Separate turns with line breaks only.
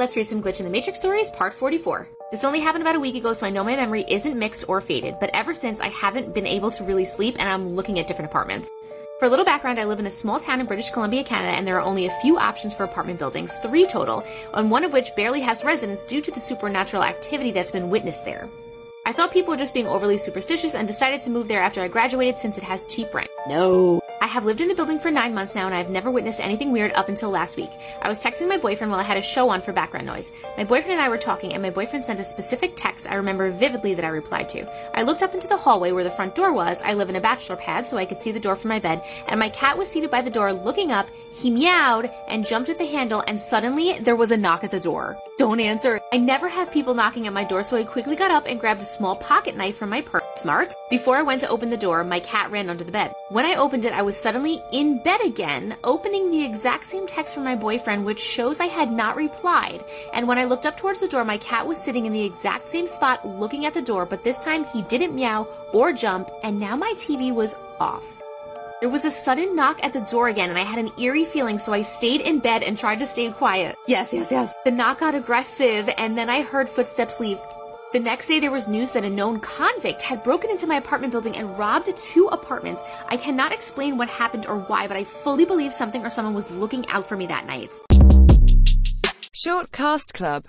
Let's read some Glitch in the Matrix stories, part 44. This only happened about a week ago, so I know my memory isn't mixed or faded, but ever since I haven't been able to really sleep and I'm looking at different apartments. For a little background, I live in a small town in British Columbia, Canada, and there are only a few options for apartment buildings, three total, and one of which barely has residents due to the supernatural activity that's been witnessed there. I thought people were just being overly superstitious and decided to move there after I graduated since it has cheap rent. No. I have lived in the building for nine months now and I've never witnessed anything weird up until last week. I was texting my boyfriend while I had a show on for background noise. My boyfriend and I were talking and my boyfriend sent a specific text I remember vividly that I replied to. I looked up into the hallway where the front door was. I live in a bachelor pad so I could see the door from my bed and my cat was seated by the door looking up. He meowed and jumped at the handle and suddenly there was a knock at the door. Don't answer. I never have people knocking at my door so I quickly got up and grabbed a small pocket knife from my purse. Smart. Before I went to open the door, my cat ran under the bed. When I opened it, I was suddenly in bed again, opening the exact same text from my boyfriend, which shows I had not replied. And when I looked up towards the door, my cat was sitting in the exact same spot looking at the door, but this time he didn't meow or jump, and now my TV was off. There was a sudden knock at the door again, and I had an eerie feeling, so I stayed in bed and tried to stay quiet. Yes, yes, yes. The knock got aggressive, and then I heard footsteps leave. The next day, there was news that a known convict had broken into my apartment building and robbed two apartments. I cannot explain what happened or why, but I fully believe something or someone was looking out for me that night.
Short Cast Club